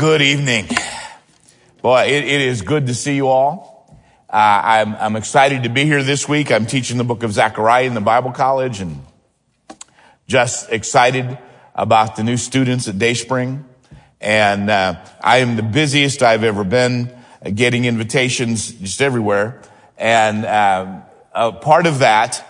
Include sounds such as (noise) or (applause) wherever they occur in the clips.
Good evening. Boy, it, it is good to see you all. Uh, I'm, I'm excited to be here this week. I'm teaching the book of Zechariah in the Bible College and just excited about the new students at Dayspring. And uh, I am the busiest I've ever been, getting invitations just everywhere. And uh, a part of that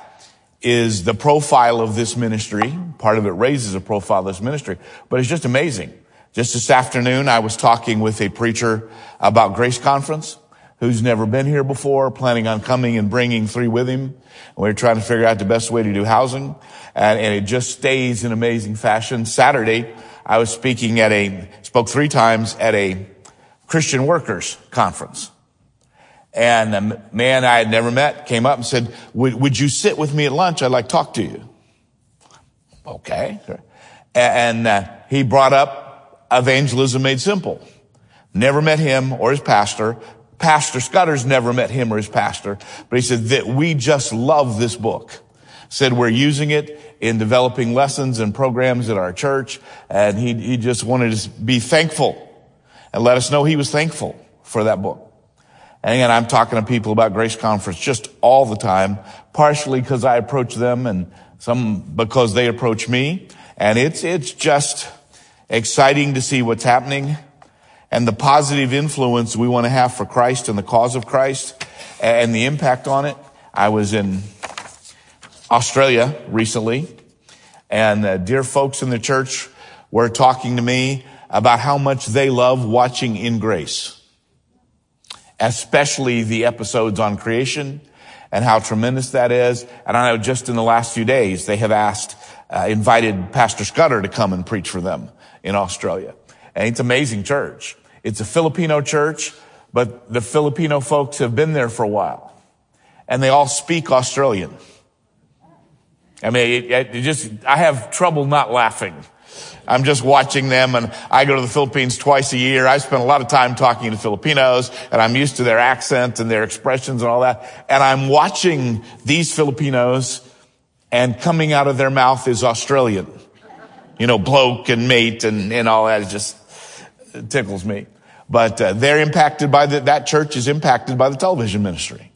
is the profile of this ministry. Part of it raises a profile of this ministry, but it's just amazing. Just this afternoon, I was talking with a preacher about Grace Conference who's never been here before, planning on coming and bringing three with him. We are trying to figure out the best way to do housing. And, and it just stays in amazing fashion. Saturday, I was speaking at a, spoke three times at a Christian workers conference. And a man I had never met came up and said, would, would you sit with me at lunch? I'd like to talk to you. Okay. And uh, he brought up Evangelism Made Simple. Never met him or his pastor. Pastor Scudder's never met him or his pastor, but he said that we just love this book. Said we're using it in developing lessons and programs at our church, and he, he just wanted to be thankful and let us know he was thankful for that book. And again, I'm talking to people about Grace Conference just all the time, partially because I approach them and some because they approach me. And it's, it's just, exciting to see what's happening and the positive influence we want to have for Christ and the cause of Christ and the impact on it. I was in Australia recently and uh, dear folks in the church were talking to me about how much they love watching in grace, especially the episodes on creation and how tremendous that is. And I know just in the last few days, they have asked, uh, invited Pastor Scudder to come and preach for them in Australia. And it's amazing church. It's a Filipino church, but the Filipino folks have been there for a while. And they all speak Australian. I mean, it, it just, I have trouble not laughing. I'm just watching them and I go to the Philippines twice a year. I spend a lot of time talking to Filipinos and I'm used to their accent and their expressions and all that. And I'm watching these Filipinos and coming out of their mouth is Australian you know, bloke and mate and, and all that. It just tickles me. But uh, they're impacted by the, that church is impacted by the television ministry.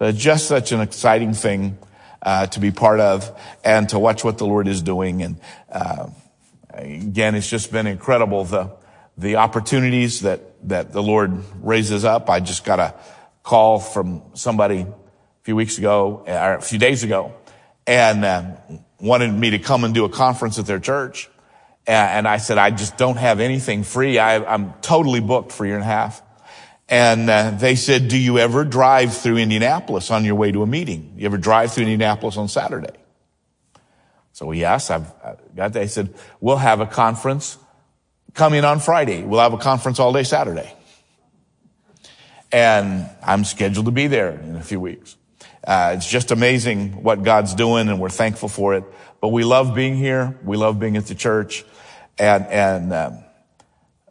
Uh, just such an exciting thing uh, to be part of and to watch what the Lord is doing. And uh, again, it's just been incredible the the opportunities that that the Lord raises up. I just got a call from somebody a few weeks ago, or a few days ago, and uh, wanted me to come and do a conference at their church. And I said, I just don't have anything free. I, am totally booked for a year and a half. And uh, they said, do you ever drive through Indianapolis on your way to a meeting? You ever drive through Indianapolis on Saturday? So yes, I've got that. They said, we'll have a conference. Come in on Friday. We'll have a conference all day Saturday. And I'm scheduled to be there in a few weeks. Uh, it's just amazing what God's doing and we're thankful for it. But we love being here. We love being at the church and, and, um,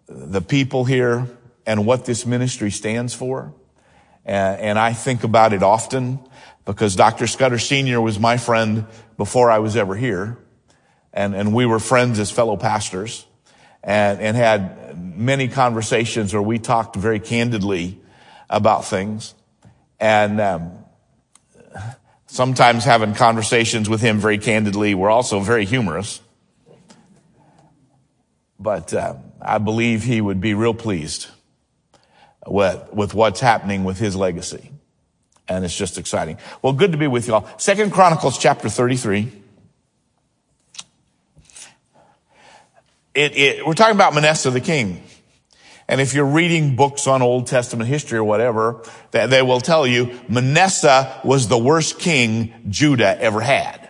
the people here and what this ministry stands for. And, and I think about it often because Dr. Scudder Sr. was my friend before I was ever here. And, and we were friends as fellow pastors and, and had many conversations where we talked very candidly about things. And, um, sometimes having conversations with him very candidly. We're also very humorous. But uh, I believe he would be real pleased with, with what's happening with his legacy. And it's just exciting. Well, good to be with you all. Second Chronicles chapter 33. It, it, we're talking about Manasseh the king. And if you're reading books on Old Testament history or whatever, they will tell you Manasseh was the worst king Judah ever had.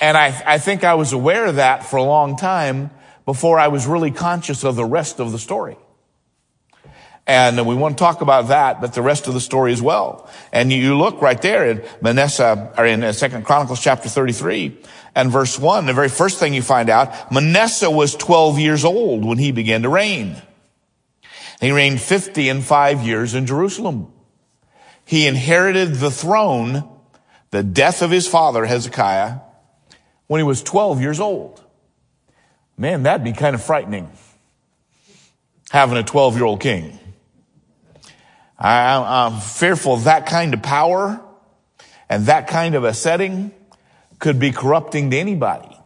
And I, I think I was aware of that for a long time before I was really conscious of the rest of the story. And we want to talk about that, but the rest of the story as well. And you look right there in Manasseh, or in uh, Second Chronicles chapter 33 and verse 1, the very first thing you find out, Manasseh was 12 years old when he began to reign. He reigned 50 and five years in Jerusalem. He inherited the throne, the death of his father, Hezekiah, when he was 12 years old. Man, that'd be kind of frightening. having a 12 year old king. I, am fearful that kind of power and that kind of a setting could be corrupting to anybody.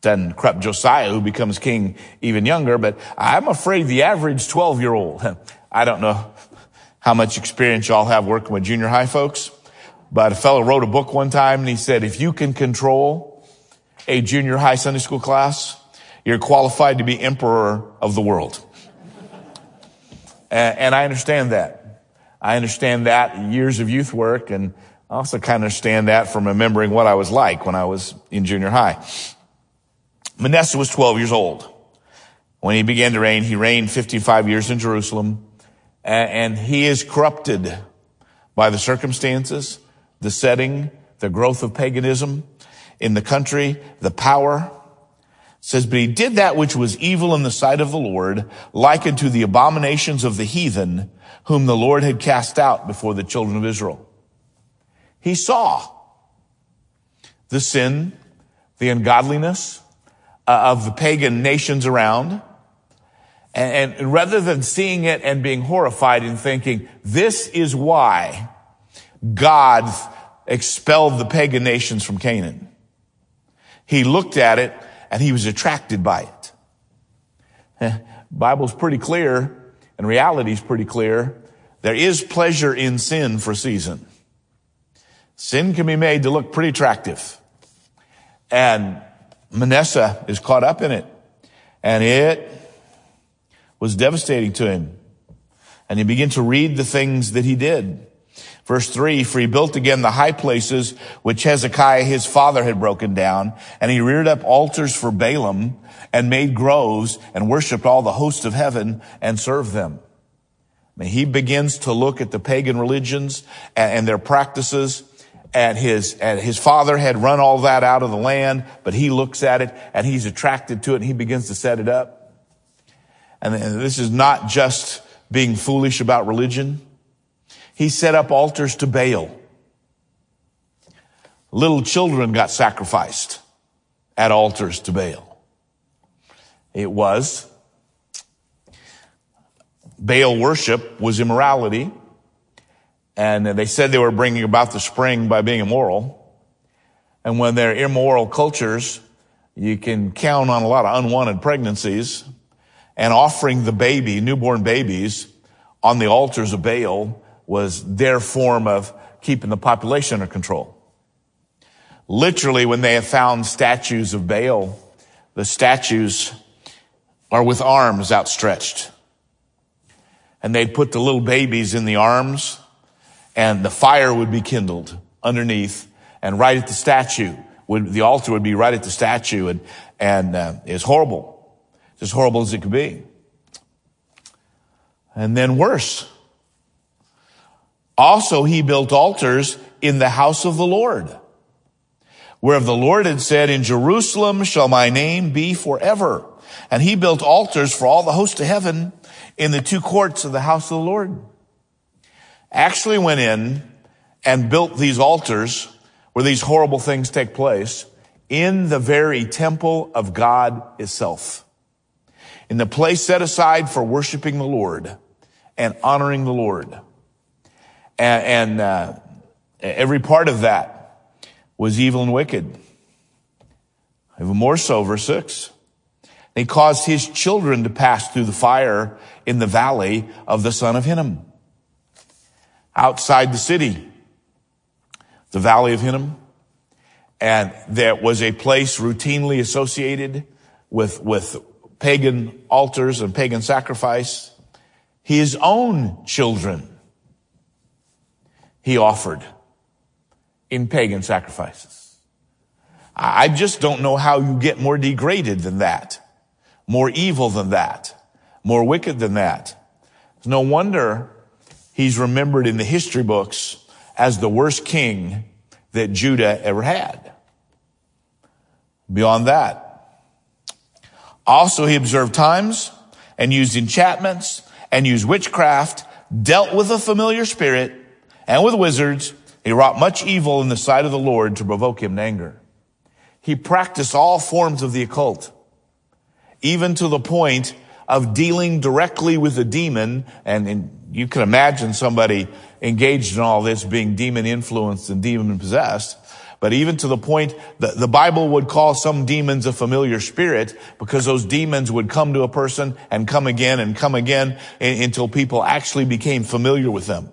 Doesn't corrupt Josiah, who becomes king even younger, but I'm afraid the average 12 year old, (laughs) I don't know how much experience y'all have working with junior high folks, but a fellow wrote a book one time and he said, if you can control a junior high Sunday school class, you're qualified to be emperor of the world. and, and I understand that. I understand that years of youth work and I also kind of understand that from remembering what I was like when I was in junior high. Manasseh was 12 years old. When he began to reign, he reigned 55 years in Jerusalem and he is corrupted by the circumstances, the setting, the growth of paganism in the country, the power. It says, but he did that which was evil in the sight of the Lord, like unto the abominations of the heathen, whom the Lord had cast out before the children of Israel. He saw the sin, the ungodliness Uh, of the pagan nations around. And, and rather than seeing it and being horrified and thinking, this is why God expelled the pagan nations from Canaan. He looked at it and he was attracted by it. Bible's pretty clear and reality's pretty clear. There is pleasure in sin for a season. Sin can be made to look pretty attractive. And Manasseh is caught up in it. And it was devastating to him. And he began to read the things that he did. Verse three, for he built again the high places which Hezekiah his father had broken down, and he reared up altars for Baalim and made groves and worshiped all the hosts of heaven and served them. I mean, he begins to look at the pagan religions and, and their practices and his, and his father had run all that out of the land, but he looks at it and he's attracted to it and he begins to set it up. And this is not just being foolish about religion. He set up altars to Baal. Little children got sacrificed at altars to Baal. It was Baal worship was immorality. And they said they were bringing about the spring by being immoral. And when they're immoral cultures, you can count on a lot of unwanted pregnancies and offering the baby, newborn babies on the altars of Baal was their form of keeping the population under control. Literally, when they have found statues of Baal, the statues are with arms outstretched. And they'd put the little babies in the arms and the fire would be kindled underneath and right at the statue would, the altar would be right at the statue and, and, uh, it's horrible. It's as horrible as it could be. And then worse. Also, he built altars in the house of the Lord, where the Lord had said, in Jerusalem shall my name be forever. And he built altars for all the hosts of heaven in the two courts of the house of the Lord actually went in and built these altars where these horrible things take place in the very temple of God itself. In the place set aside for worshiping the Lord and honoring the Lord. And, and uh, every part of that was evil and wicked. Even more so, verse 6. He caused his children to pass through the fire in the valley of the son of Hinnom outside the city, the Valley of Hinnom. And there was a place routinely associated with, with pagan altars and pagan sacrifice. His own children he offered in pagan sacrifices. I just don't know how you get more degraded than that, more evil than that, more wicked than that. It's no wonder he's remembered in the history books as the worst king that Judah ever had. Beyond that, also he observed times and used enchantments and used witchcraft, dealt with a familiar spirit and with wizards. He wrought much evil in the sight of the Lord to provoke him to anger. He practiced all forms of the occult, even to the point of dealing directly with a demon, and, you can imagine somebody engaged in all this being demon influenced and demon possessed. But even to the point that the Bible would call some demons a familiar spirit because those demons would come to a person and come again and come again until people actually became familiar with them.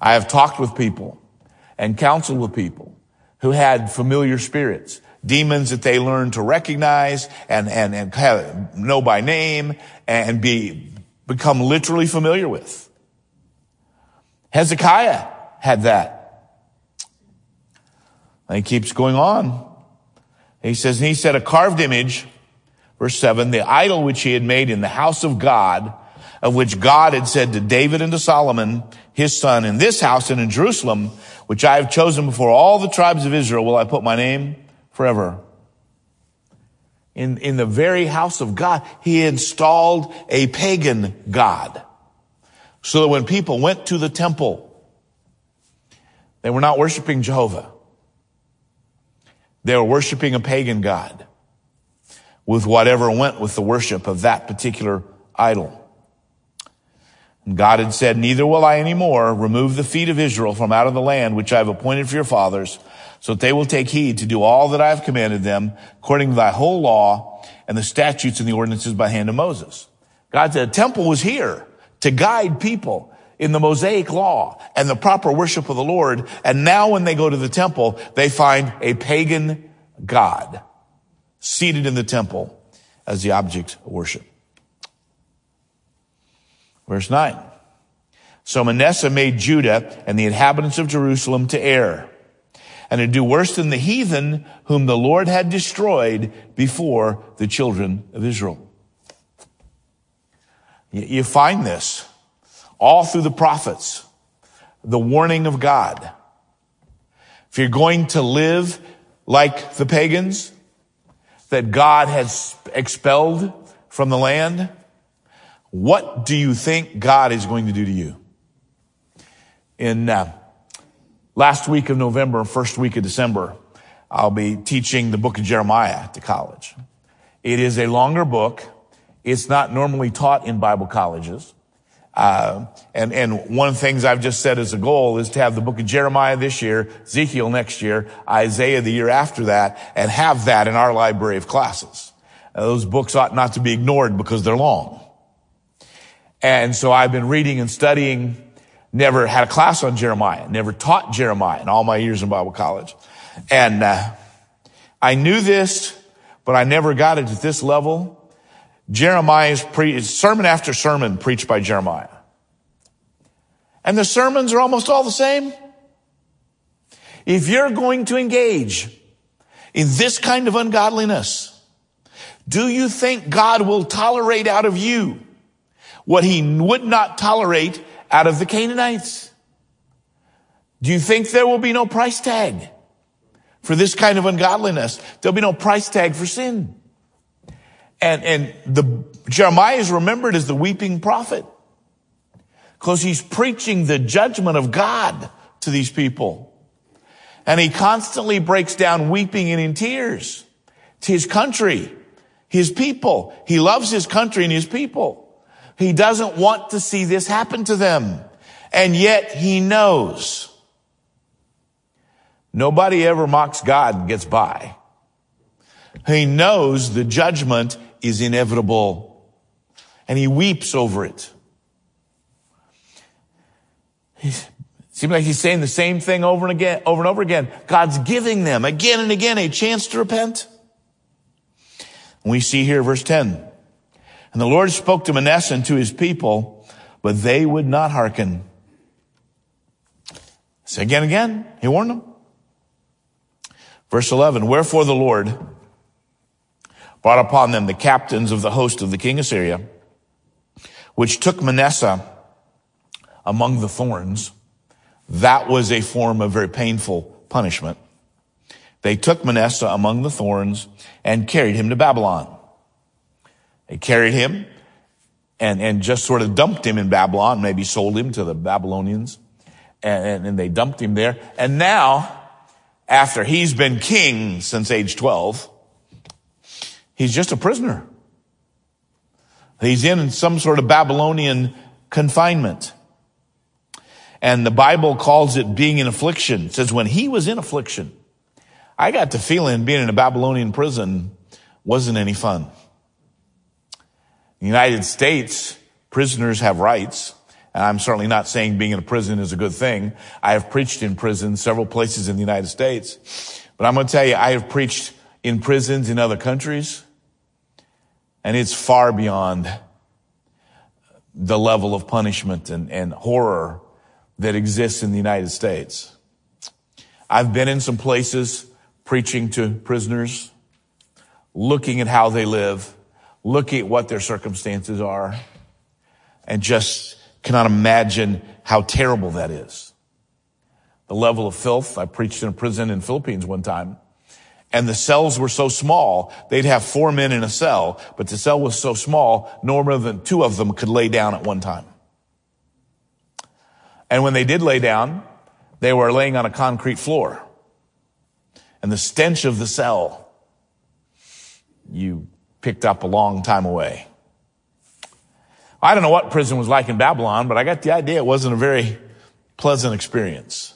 I have talked with people and counseled with people who had familiar spirits, demons that they learned to recognize and, and, and know by name and be, become literally familiar with. Hezekiah had that. And he keeps going on. He says, and he said, a carved image, verse seven, the idol which he had made in the house of God, of which God had said to David and to Solomon, his son, in this house and in Jerusalem, which I have chosen before all the tribes of Israel, will I put my name forever. In, in the very house of God, he installed a pagan God. So that when people went to the temple, they were not worshiping Jehovah. They were worshiping a pagan God with whatever went with the worship of that particular idol. And God had said, neither will I anymore remove the feet of Israel from out of the land which I have appointed for your fathers, so that they will take heed to do all that I have commanded them according to thy whole law and the statutes and the ordinances by hand of Moses. God said, the temple was here to guide people in the Mosaic law and the proper worship of the Lord. And now when they go to the temple, they find a pagan God seated in the temple as the object of worship. Verse 9. So Manasseh made Judah and the inhabitants of Jerusalem to err and to do worse than the heathen whom the Lord had destroyed before the children of Israel. You find this all through the prophets, the warning of God. If you're going to live like the pagans that God has expelled from the land, what do you think God is going to do to you? In uh, last week of November, first week of December, I'll be teaching the book of Jeremiah to college. It is a longer book. It's not normally taught in Bible colleges. Uh, and, and one of the things I've just said as a goal is to have the book of Jeremiah this year, Ezekiel next year, Isaiah the year after that, and have that in our library of classes. Those books ought not to be ignored because they're long. And so I've been reading and studying, never had a class on Jeremiah, never taught Jeremiah in all my years in Bible college. And uh, I knew this, but I never got it at this level. Jeremiah's pre- sermon after sermon preached by Jeremiah. And the sermons are almost all the same. If you're going to engage in this kind of ungodliness, do you think God will tolerate out of you what he would not tolerate out of the Canaanites? Do you think there will be no price tag for this kind of ungodliness? There'll be no price tag for sin. And, and the, Jeremiah is remembered as the weeping prophet because he's preaching the judgment of God to these people. And he constantly breaks down weeping and in tears to his country, his people. He loves his country and his people. He doesn't want to see this happen to them. And yet he knows. Nobody ever mocks God and gets by. He knows the judgment is inevitable. And he weeps over it. He seems like he's saying the same thing over and again, over and over again. God's giving them again and again a chance to repent. We see here verse 10. And the Lord spoke to Manasseh and to his people, but they would not hearken. Say again, again. He warned them. Verse 11. Wherefore the Lord brought upon them the captains of the host of the king of Syria, which took Manasseh among the thorns. That was a form of very painful punishment. They took Manasseh among the thorns and carried him to Babylon. They carried him and, and just sort of dumped him in Babylon, maybe sold him to the Babylonians. And, and they dumped him there. And now, after he's been king since age 12, He's just a prisoner. He's in some sort of Babylonian confinement. And the Bible calls it being in affliction. It says when he was in affliction, I got the feeling being in a Babylonian prison wasn't any fun. The United States, prisoners have rights. And I'm certainly not saying being in a prison is a good thing. I have preached in prisons several places in the United States. But I'm going to tell you, I have preached in prisons in other countries. And it's far beyond the level of punishment and, and horror that exists in the United States. I've been in some places preaching to prisoners, looking at how they live, looking at what their circumstances are, and just cannot imagine how terrible that is. The level of filth. I preached in a prison in Philippines one time. And the cells were so small, they'd have four men in a cell, but the cell was so small, no more than two of them could lay down at one time. And when they did lay down, they were laying on a concrete floor. And the stench of the cell you picked up a long time away. I don't know what prison was like in Babylon, but I got the idea it wasn't a very pleasant experience.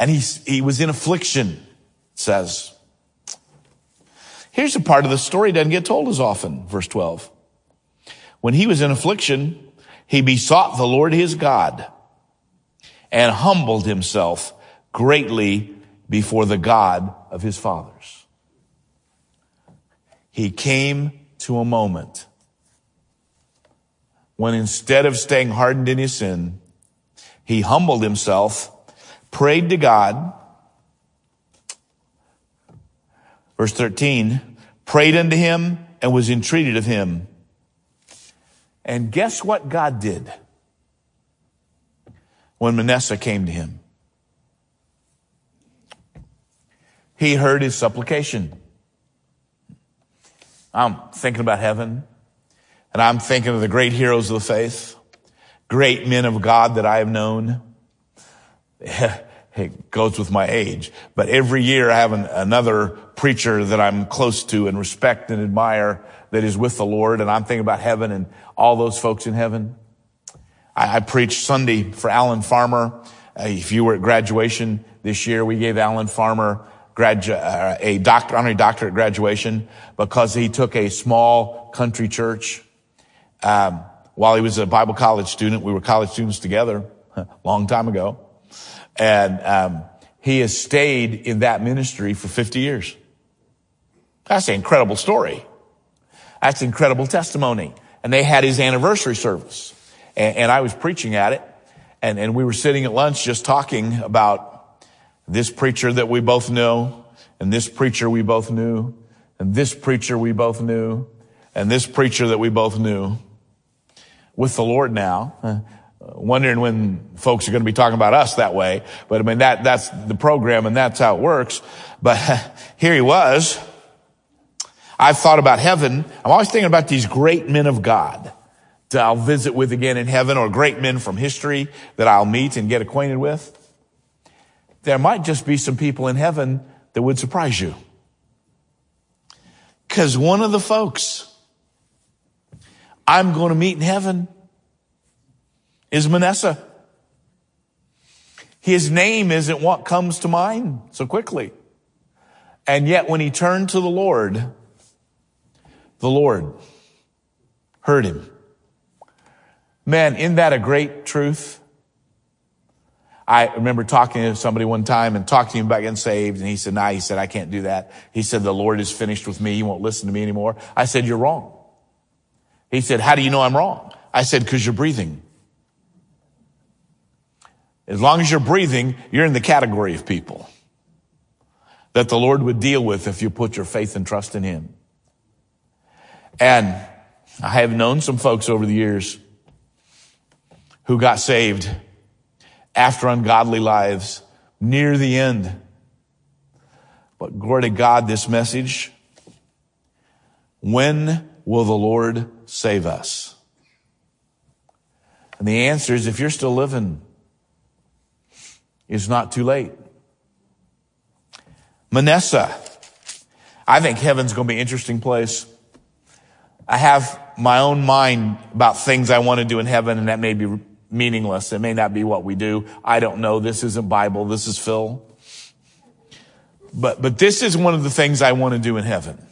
And he, he was in affliction, says. Here's a part of the story doesn't get told as often, verse 12. When he was in affliction, he besought the Lord his God and humbled himself greatly before the God of his fathers. He came to a moment when instead of staying hardened in his sin, he humbled himself, prayed to God. Verse 13, prayed unto him and was entreated of him. And guess what God did when Manasseh came to him? He heard his supplication. I'm thinking about heaven and I'm thinking of the great heroes of the faith, great men of God that I have known. (laughs) It goes with my age, but every year I have an, another preacher that I'm close to and respect and admire that is with the Lord. And I'm thinking about heaven and all those folks in heaven. I, I preached Sunday for Alan Farmer. Uh, if you were at graduation this year, we gave Alan Farmer gradu- uh, a doctor, honorary doctorate graduation because he took a small country church um, while he was a Bible college student. We were college students together a long time ago. And um, he has stayed in that ministry for 50 years. That's an incredible story. That's incredible testimony. And they had his anniversary service. And, and I was preaching at it. And, and we were sitting at lunch just talking about this preacher that we both know, and this preacher we both knew, and this preacher we both knew, and this preacher that we both knew with the Lord now. Wondering when folks are going to be talking about us that way. But I mean, that, that's the program and that's how it works. But (laughs) here he was. I've thought about heaven. I'm always thinking about these great men of God that I'll visit with again in heaven or great men from history that I'll meet and get acquainted with. There might just be some people in heaven that would surprise you. Cause one of the folks I'm going to meet in heaven is Manasseh. His name isn't what comes to mind so quickly. And yet when he turned to the Lord, the Lord heard him. Man, isn't that a great truth? I remember talking to somebody one time and talking to him about getting saved. And he said, nah, he said, I can't do that. He said, the Lord is finished with me. He won't listen to me anymore. I said, you're wrong. He said, how do you know I'm wrong? I said, cause you're breathing. As long as you're breathing, you're in the category of people that the Lord would deal with if you put your faith and trust in Him. And I have known some folks over the years who got saved after ungodly lives near the end. But glory to God, this message, when will the Lord save us? And the answer is if you're still living, it's not too late. Manasseh. I think heaven's going to be an interesting place. I have my own mind about things I want to do in heaven, and that may be meaningless. It may not be what we do. I don't know. This isn't Bible. This is Phil. But, but this is one of the things I want to do in heaven.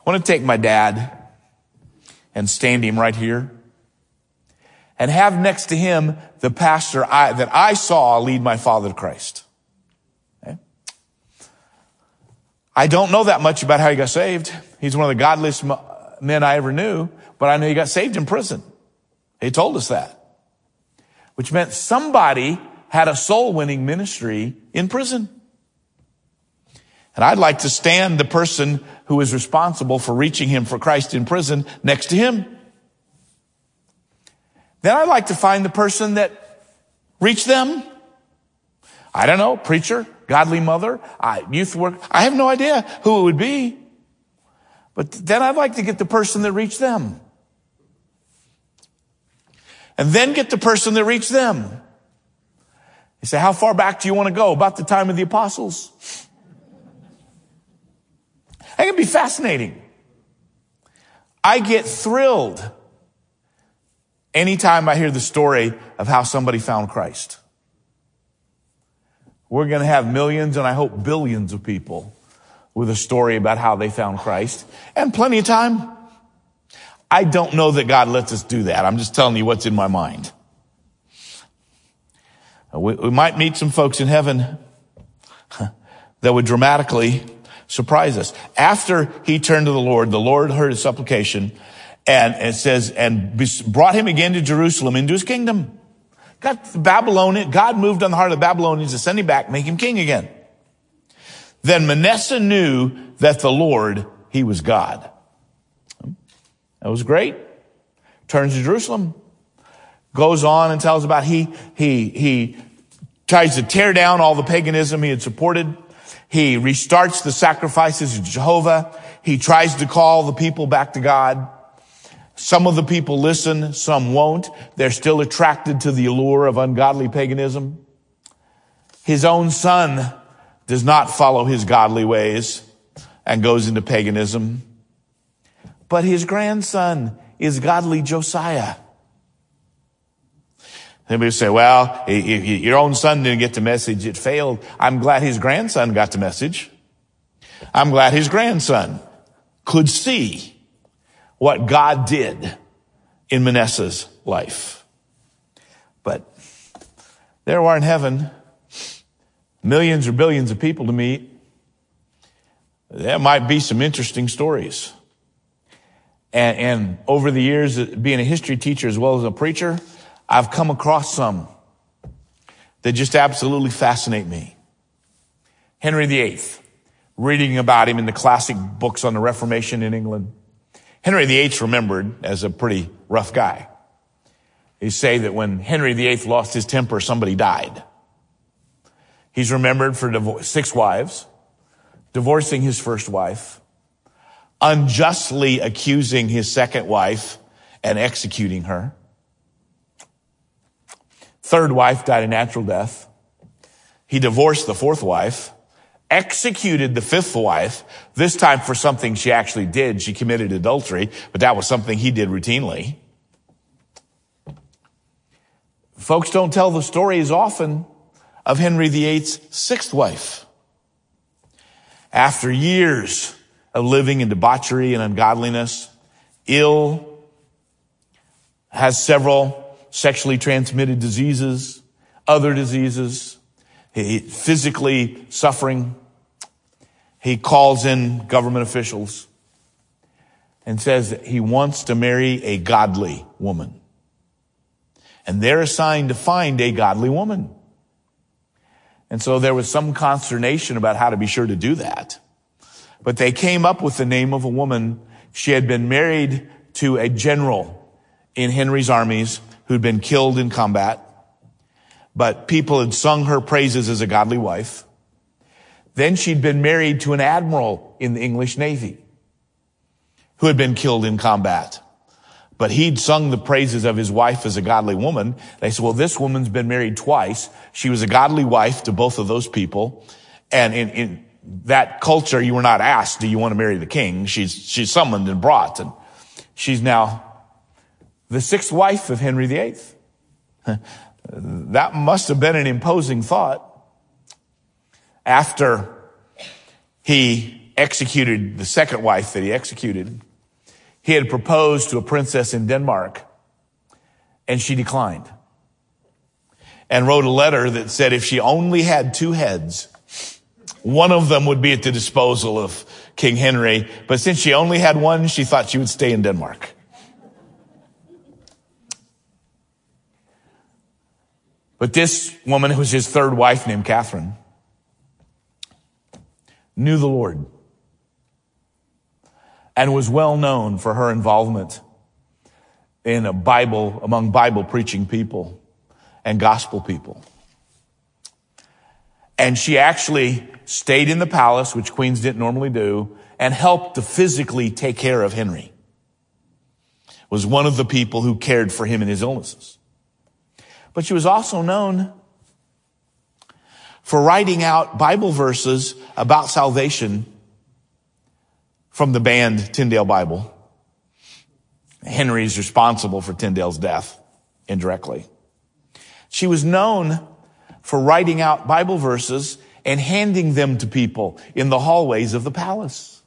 I want to take my dad and stand him right here and have next to him the pastor I, that I saw lead my father to Christ. I don't know that much about how he got saved. He's one of the godliest men I ever knew, but I know he got saved in prison. He told us that. Which meant somebody had a soul winning ministry in prison. And I'd like to stand the person who is responsible for reaching him for Christ in prison next to him. Then I'd like to find the person that reached them. I don't know, preacher, godly mother, youth work. I have no idea who it would be. But then I'd like to get the person that reached them. And then get the person that reached them. You say, how far back do you want to go? About the time of the apostles? That can be fascinating. I get thrilled anytime I hear the story of how somebody found Christ. We're going to have millions and I hope billions of people with a story about how they found Christ and plenty of time. I don't know that God lets us do that. I'm just telling you what's in my mind. Uh, we, we might meet some folks in heaven (laughs) that would dramatically surprise us. After he turned to the Lord, the Lord heard his supplication and it says, and brought him again to Jerusalem into his kingdom. Got the Babylonian, God moved on the heart of the Babylonians to send him back, make him king again. Then Manasseh knew that the Lord, he was God. That was great. Turns to Jerusalem. Goes on and tells about he, he, he tries to tear down all the paganism he had supported. He restarts the sacrifices of Jehovah. He tries to call the people back to God. Some of the people listen, some won't. They're still attracted to the allure of ungodly paganism. His own son does not follow his godly ways and goes into paganism. But his grandson is godly Josiah. Somebody say, well, your own son didn't get the message. It failed. I'm glad his grandson got the message. I'm glad his grandson could see what God did in Manasseh's life. But there are in heaven millions or billions of people to meet. There might be some interesting stories. And, and over the years, being a history teacher as well as a preacher, I've come across some that just absolutely fascinate me. Henry VIII, reading about him in the classic books on the Reformation in England. Henry VIII remembered as a pretty rough guy. They say that when Henry VIII lost his temper, somebody died. He's remembered for six wives, divorcing his first wife, unjustly accusing his second wife and executing her. Third wife died a natural death. He divorced the fourth wife executed the fifth wife, this time for something she actually did. She committed adultery, but that was something he did routinely. Folks don't tell the story as often of Henry VIII's sixth wife. After years of living in debauchery and ungodliness, ill, has several sexually transmitted diseases, other diseases, he, physically suffering. He calls in government officials and says that he wants to marry a godly woman. And they're assigned to find a godly woman. And so there was some consternation about how to be sure to do that. But they came up with the name of a woman. She had been married to a general in Henry's armies who'd been killed in combat but people had sung her praises as a godly wife. Then she'd been married to an admiral in the English Navy who had been killed in combat. But he'd sung the praises of his wife as a godly woman. They said, well, this woman's been married twice. She was a godly wife to both of those people. And in, in that culture, you were not asked, do you want to marry the king? She's, she's summoned and brought and she's now the sixth wife of Henry VIII. (laughs) that must have been an imposing thought after he executed the second wife that he executed. He had proposed to a princess in Denmark and she declined and wrote a letter that said if she only had two heads, one of them would be at the disposal of King Henry. But since she only had one, she thought she would stay in Denmark. But this woman, who was his third wife named Catherine, knew the Lord and was well known for her involvement in a Bible, among Bible preaching people and gospel people. And she actually stayed in the palace, which queens didn't normally do, and helped to physically take care of Henry. Was one of the people who cared for him in his illnesses. But she was also known for writing out Bible verses about salvation from the banned Tyndale Bible. Henry is responsible for Tyndale's death indirectly. She was known for writing out Bible verses and handing them to people in the hallways of the palace.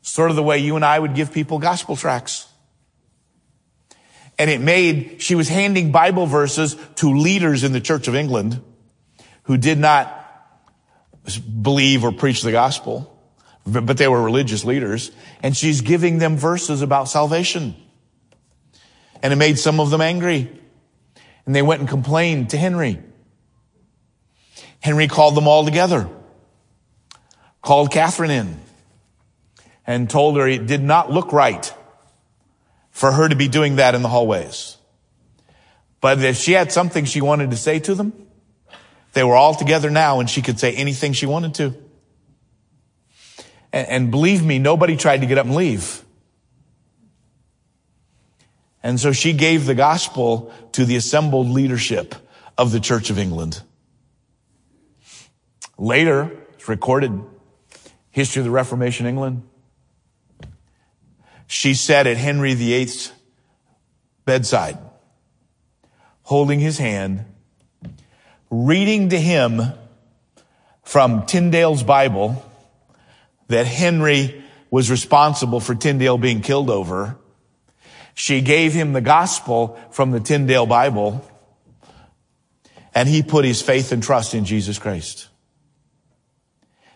Sort of the way you and I would give people gospel tracts. And it made, she was handing Bible verses to leaders in the Church of England who did not believe or preach the gospel, but they were religious leaders. And she's giving them verses about salvation. And it made some of them angry. And they went and complained to Henry. Henry called them all together, called Catherine in, and told her it did not look right for her to be doing that in the hallways. But if she had something she wanted to say to them, they were all together now and she could say anything she wanted to. And, and believe me, nobody tried to get up and leave. And so she gave the gospel to the assembled leadership of the Church of England. Later, it's recorded, history of the Reformation England. She sat at Henry VIII's bedside, holding his hand, reading to him from Tyndale's Bible that Henry was responsible for Tyndale being killed over she gave him the gospel from the Tyndale Bible, and he put his faith and trust in Jesus Christ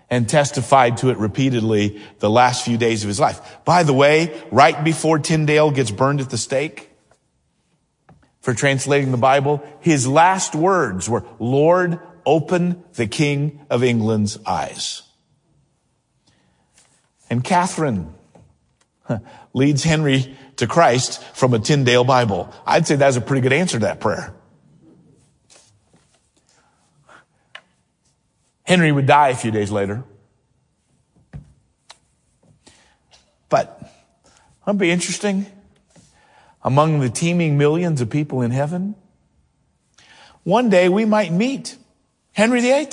and testified to it repeatedly the last few days of his life. By the way, right before Tyndale gets burned at the stake for translating the Bible, his last words were, Lord, open the King of England's eyes. And Catherine leads Henry to Christ from a Tyndale Bible. I'd say that's a pretty good answer to that prayer. Henry would die a few days later. But wouldn't be interesting? Among the teeming millions of people in heaven, one day we might meet Henry VIII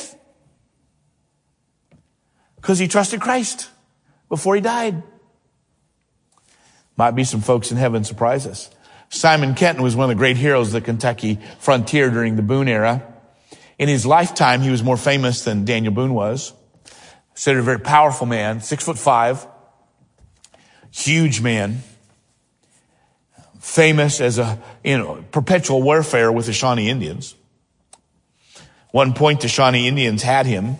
because he trusted Christ before he died. Might be some folks in heaven surprise us. Simon Kenton was one of the great heroes of the Kentucky frontier during the Boone era. In his lifetime, he was more famous than Daniel Boone was. Considered a very powerful man, six foot five, huge man, famous as a, you know, perpetual warfare with the Shawnee Indians. One point the Shawnee Indians had him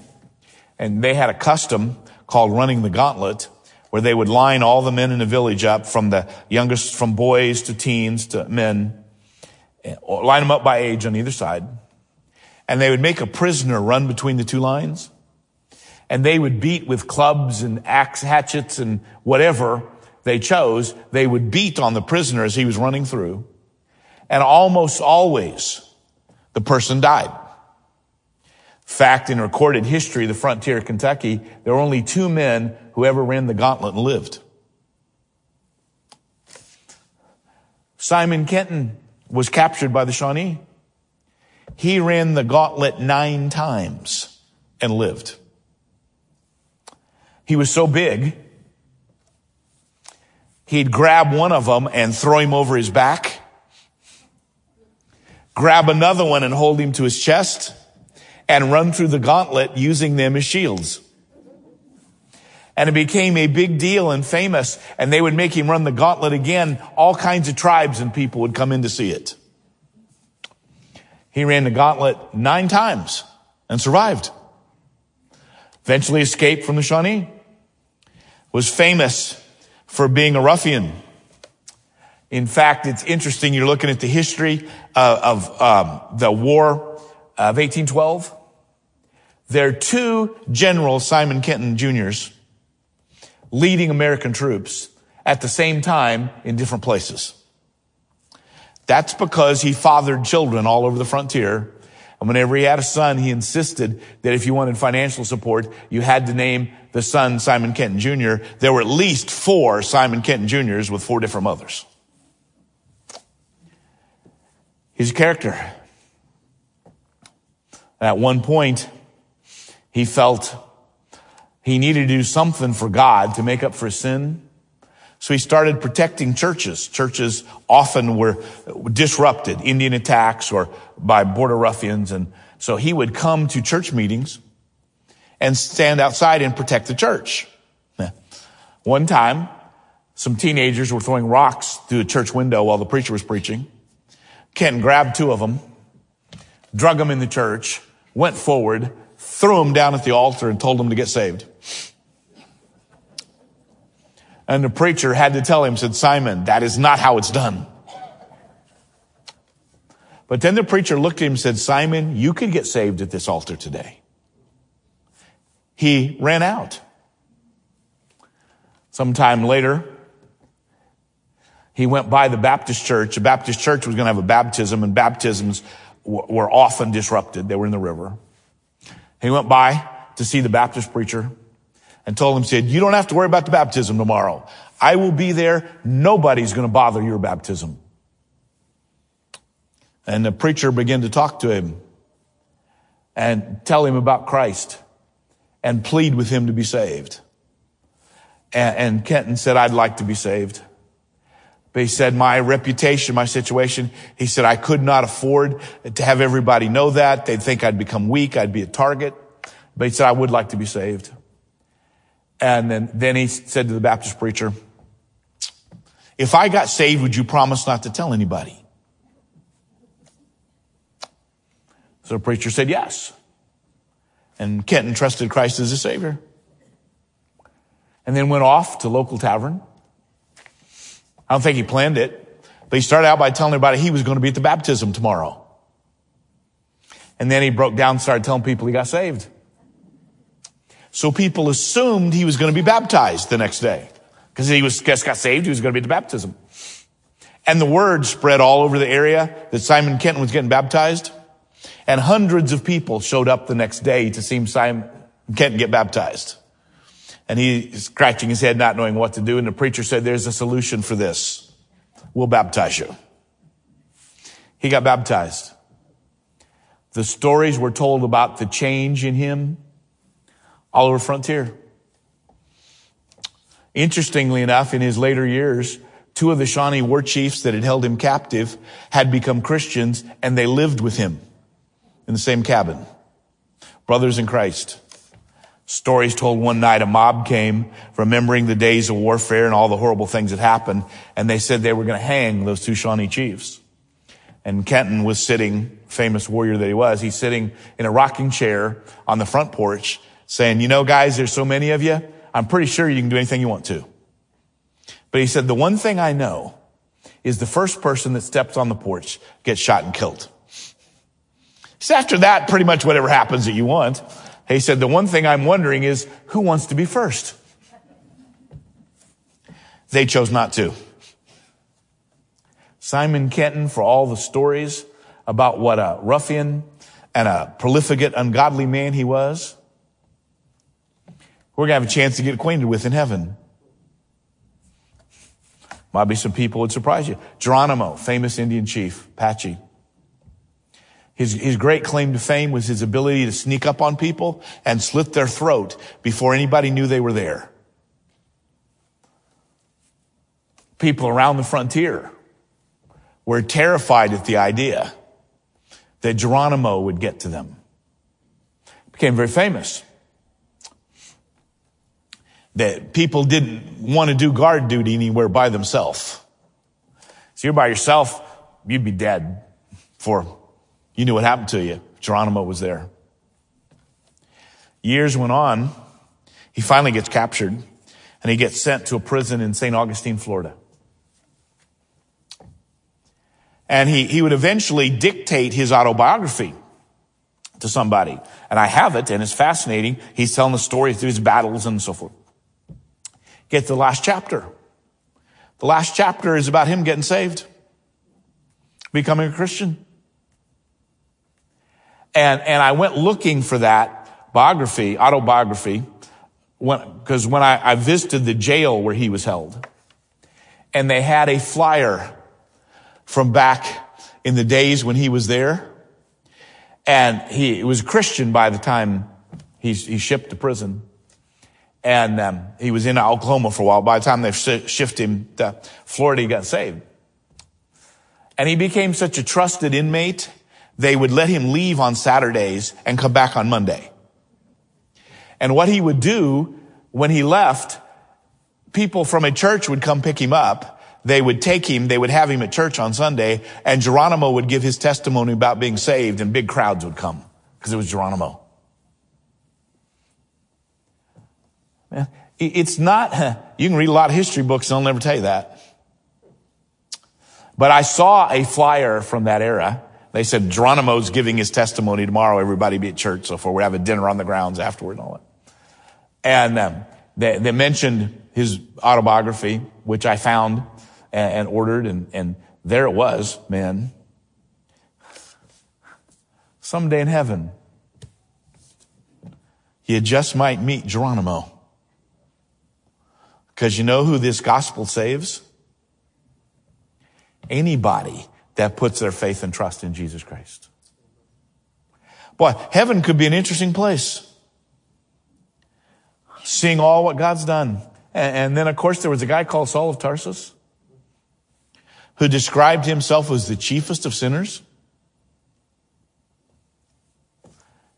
and they had a custom called running the gauntlet where they would line all the men in the village up from the youngest, from boys to teens to men, eh, or line them up by age on either side. And they would make a prisoner run between the two lines. And they would beat with clubs and axe hatchets and whatever they chose. They would beat on the prisoner as he was running through. And almost always the person died. Fact in recorded history, the frontier of Kentucky, there were only two men who ever ran the gauntlet and lived. Simon Kenton was captured by the Shawnee. He ran the gauntlet nine times and lived. He was so big, he'd grab one of them and throw him over his back, grab another one and hold him to his chest, and run through the gauntlet using them as shields. And it became a big deal and famous, and they would make him run the gauntlet again. All kinds of tribes and people would come in to see it. He ran the gauntlet nine times and survived. Eventually escaped from the Shawnee. Was famous for being a ruffian. In fact, it's interesting. You're looking at the history of, of um, the War of 1812. There are two generals, Simon Kenton Juniors, leading American troops at the same time in different places. That's because he fathered children all over the frontier. And whenever he had a son, he insisted that if you wanted financial support, you had to name the son Simon Kenton Jr. There were at least four Simon Kenton Jr.'s with four different mothers. He's a character. At one point, he felt he needed to do something for God to make up for sin. So he started protecting churches. Churches often were disrupted, Indian attacks or by border ruffians. And so he would come to church meetings and stand outside and protect the church. (laughs) One time, some teenagers were throwing rocks through a church window while the preacher was preaching. Ken grabbed two of them, drug them in the church, went forward, threw them down at the altar and told them to get saved. And the preacher had to tell him, said, Simon, that is not how it's done. But then the preacher looked at him and said, Simon, you could get saved at this altar today. He ran out. Sometime later, he went by the Baptist church. The Baptist church was going to have a baptism and baptisms were often disrupted. They were in the river. He went by to see the Baptist preacher and told him, said, you don't have to worry about the baptism tomorrow. I will be there. Nobody's going to bother your baptism. And the preacher began to talk to him and tell him about Christ and plead with him to be saved. And, and Kenton said, I'd like to be saved. But he said, my reputation, my situation, he said, I could not afford to have everybody know that. They'd think I'd become weak. I'd be a target. But he said, I would like to be saved. And then, then he said to the Baptist preacher, if I got saved, would you promise not to tell anybody? So the preacher said yes. And Kenton trusted Christ as a savior. And then went off to local tavern. I don't think he planned it, but he started out by telling everybody he was going to be at the baptism tomorrow. And then he broke down and started telling people he got saved. So people assumed he was going to be baptized the next day because he was just got saved. He was going to be the baptism. And the word spread all over the area that Simon Kenton was getting baptized. And hundreds of people showed up the next day to see Simon Kenton get baptized. And he's scratching his head, not knowing what to do. And the preacher said, there's a solution for this. We'll baptize you. He got baptized. The stories were told about the change in him all over Frontier. Interestingly enough, in his later years, two of the Shawnee war chiefs that had held him captive had become Christians and they lived with him in the same cabin. Brothers in Christ. Stories told one night a mob came remembering the days of warfare and all the horrible things that happened and they said they were going to hang those two Shawnee chiefs. And Kenton was sitting, famous warrior that he was, he's sitting in a rocking chair on the front porch saying, you know, guys, there's so many of you. I'm pretty sure you can do anything you want to. But he said, the one thing I know is the first person that steps on the porch gets shot and killed. So after that, pretty much whatever happens that you want. He said, the one thing I'm wondering is who wants to be first? They chose not to. Simon Kenton, for all the stories about what a ruffian and a profligate, ungodly man he was, we're going to have a chance to get acquainted with in heaven. Might be some people would surprise you. Geronimo, famous Indian chief, Apache. His, his great claim to fame was his ability to sneak up on people and slit their throat before anybody knew they were there. People around the frontier were terrified at the idea that Geronimo would get to them. Became very famous. That people didn't want to do guard duty anywhere by themselves. So you're by yourself, you'd be dead for you knew what happened to you. Geronimo was there. Years went on. He finally gets captured and he gets sent to a prison in St. Augustine, Florida. And he, he would eventually dictate his autobiography to somebody. And I have it and it's fascinating. He's telling the story through his battles and so forth. Get to the last chapter. The last chapter is about him getting saved, becoming a Christian. And, and I went looking for that biography, autobiography, when because when, when I, I visited the jail where he was held, and they had a flyer from back in the days when he was there. And he was a Christian by the time he, he shipped to prison. And um, he was in Oklahoma for a while. By the time they shifted him to Florida, he got saved. And he became such a trusted inmate they would let him leave on Saturdays and come back on Monday. And what he would do when he left, people from a church would come pick him up. They would take him, they would have him at church on Sunday, and Geronimo would give his testimony about being saved, and big crowds would come because it was Geronimo. It's not, (laughs) you can read a lot of history books and they'll never tell you that. But I saw a flyer from that era they said Geronimo's giving his testimony tomorrow. Everybody be at church. So forth. We have a dinner on the grounds afterward and all that. And um, they, they, mentioned his autobiography, which I found and, and ordered, and, and there it was, man. Someday in heaven, you just might meet Geronimo. Because you know who this gospel saves? Anybody that puts their faith and trust in Jesus Christ. Boy, heaven could be an interesting place. Seeing all what God's done. And, then, of course, there was a guy called Saul of Tarsus who described himself as the chiefest of sinners.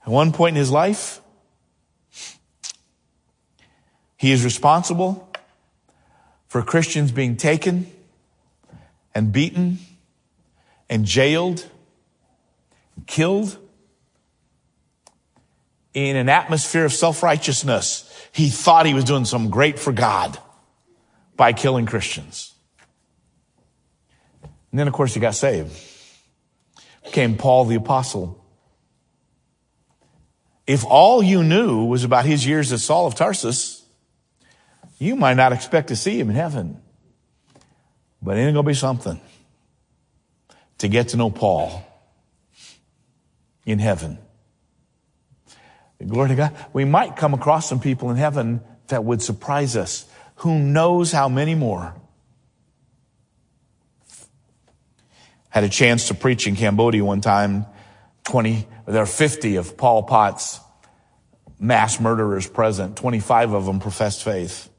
At one point in his life, he is responsible for Christians being taken and beaten and jailed, and killed in an atmosphere of self-righteousness. He thought he was doing something great for God by killing Christians. And then, of course, he got saved. Became Paul the Apostle. If all you knew was about his years as Saul of Tarsus, you might not expect to see him in heaven. But it ain't gonna be something to get to know Paul in heaven. Glory to God. We might come across some people in heaven that would surprise us. Who knows how many more? Had a chance to preach in Cambodia one time. 20, there are 50 of Pol Pot's mass murderers present. 25 of them professed faith.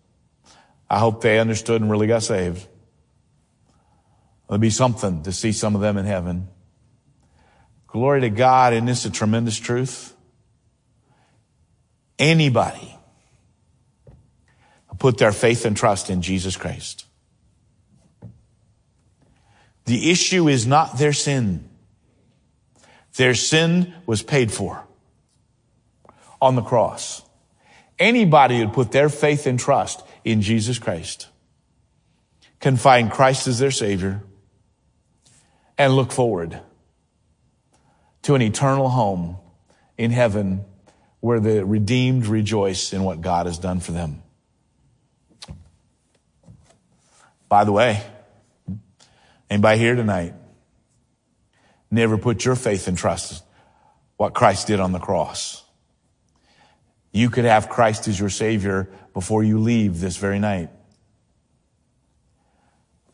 I hope they understood and really got saved. There'll be something to see some of them in heaven. Glory to God. Isn't this a tremendous truth? Anybody put their faith and trust in Jesus Christ. The issue is not their sin. Their sin was paid for on the cross. Anybody who put their faith and trust in Jesus Christ can find Christ as their Savior and look forward to an eternal home in heaven where the redeemed rejoice in what God has done for them. By the way, anybody here tonight never put your faith and trust what Christ did on the cross? You could have Christ as your Savior before you leave this very night.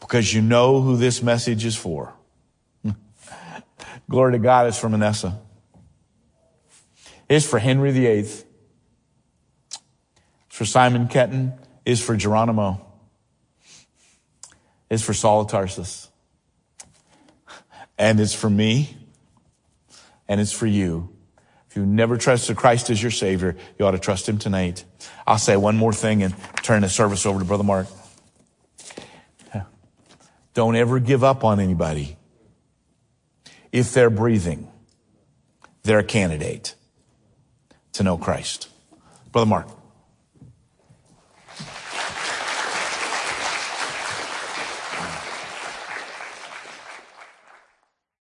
Because you know who this message is for. (laughs) Glory to God is for Manasseh. Is for Henry VIII. It's for Simon Kenton. Is for Geronimo. Is for Saul of Tarsus. And it's for me. And it's for you. If you never trusted Christ as your Savior, you ought to trust Him tonight. I'll say one more thing and turn the service over to Brother Mark. Don't ever give up on anybody. If they're breathing, they're a candidate to know Christ. Brother Mark.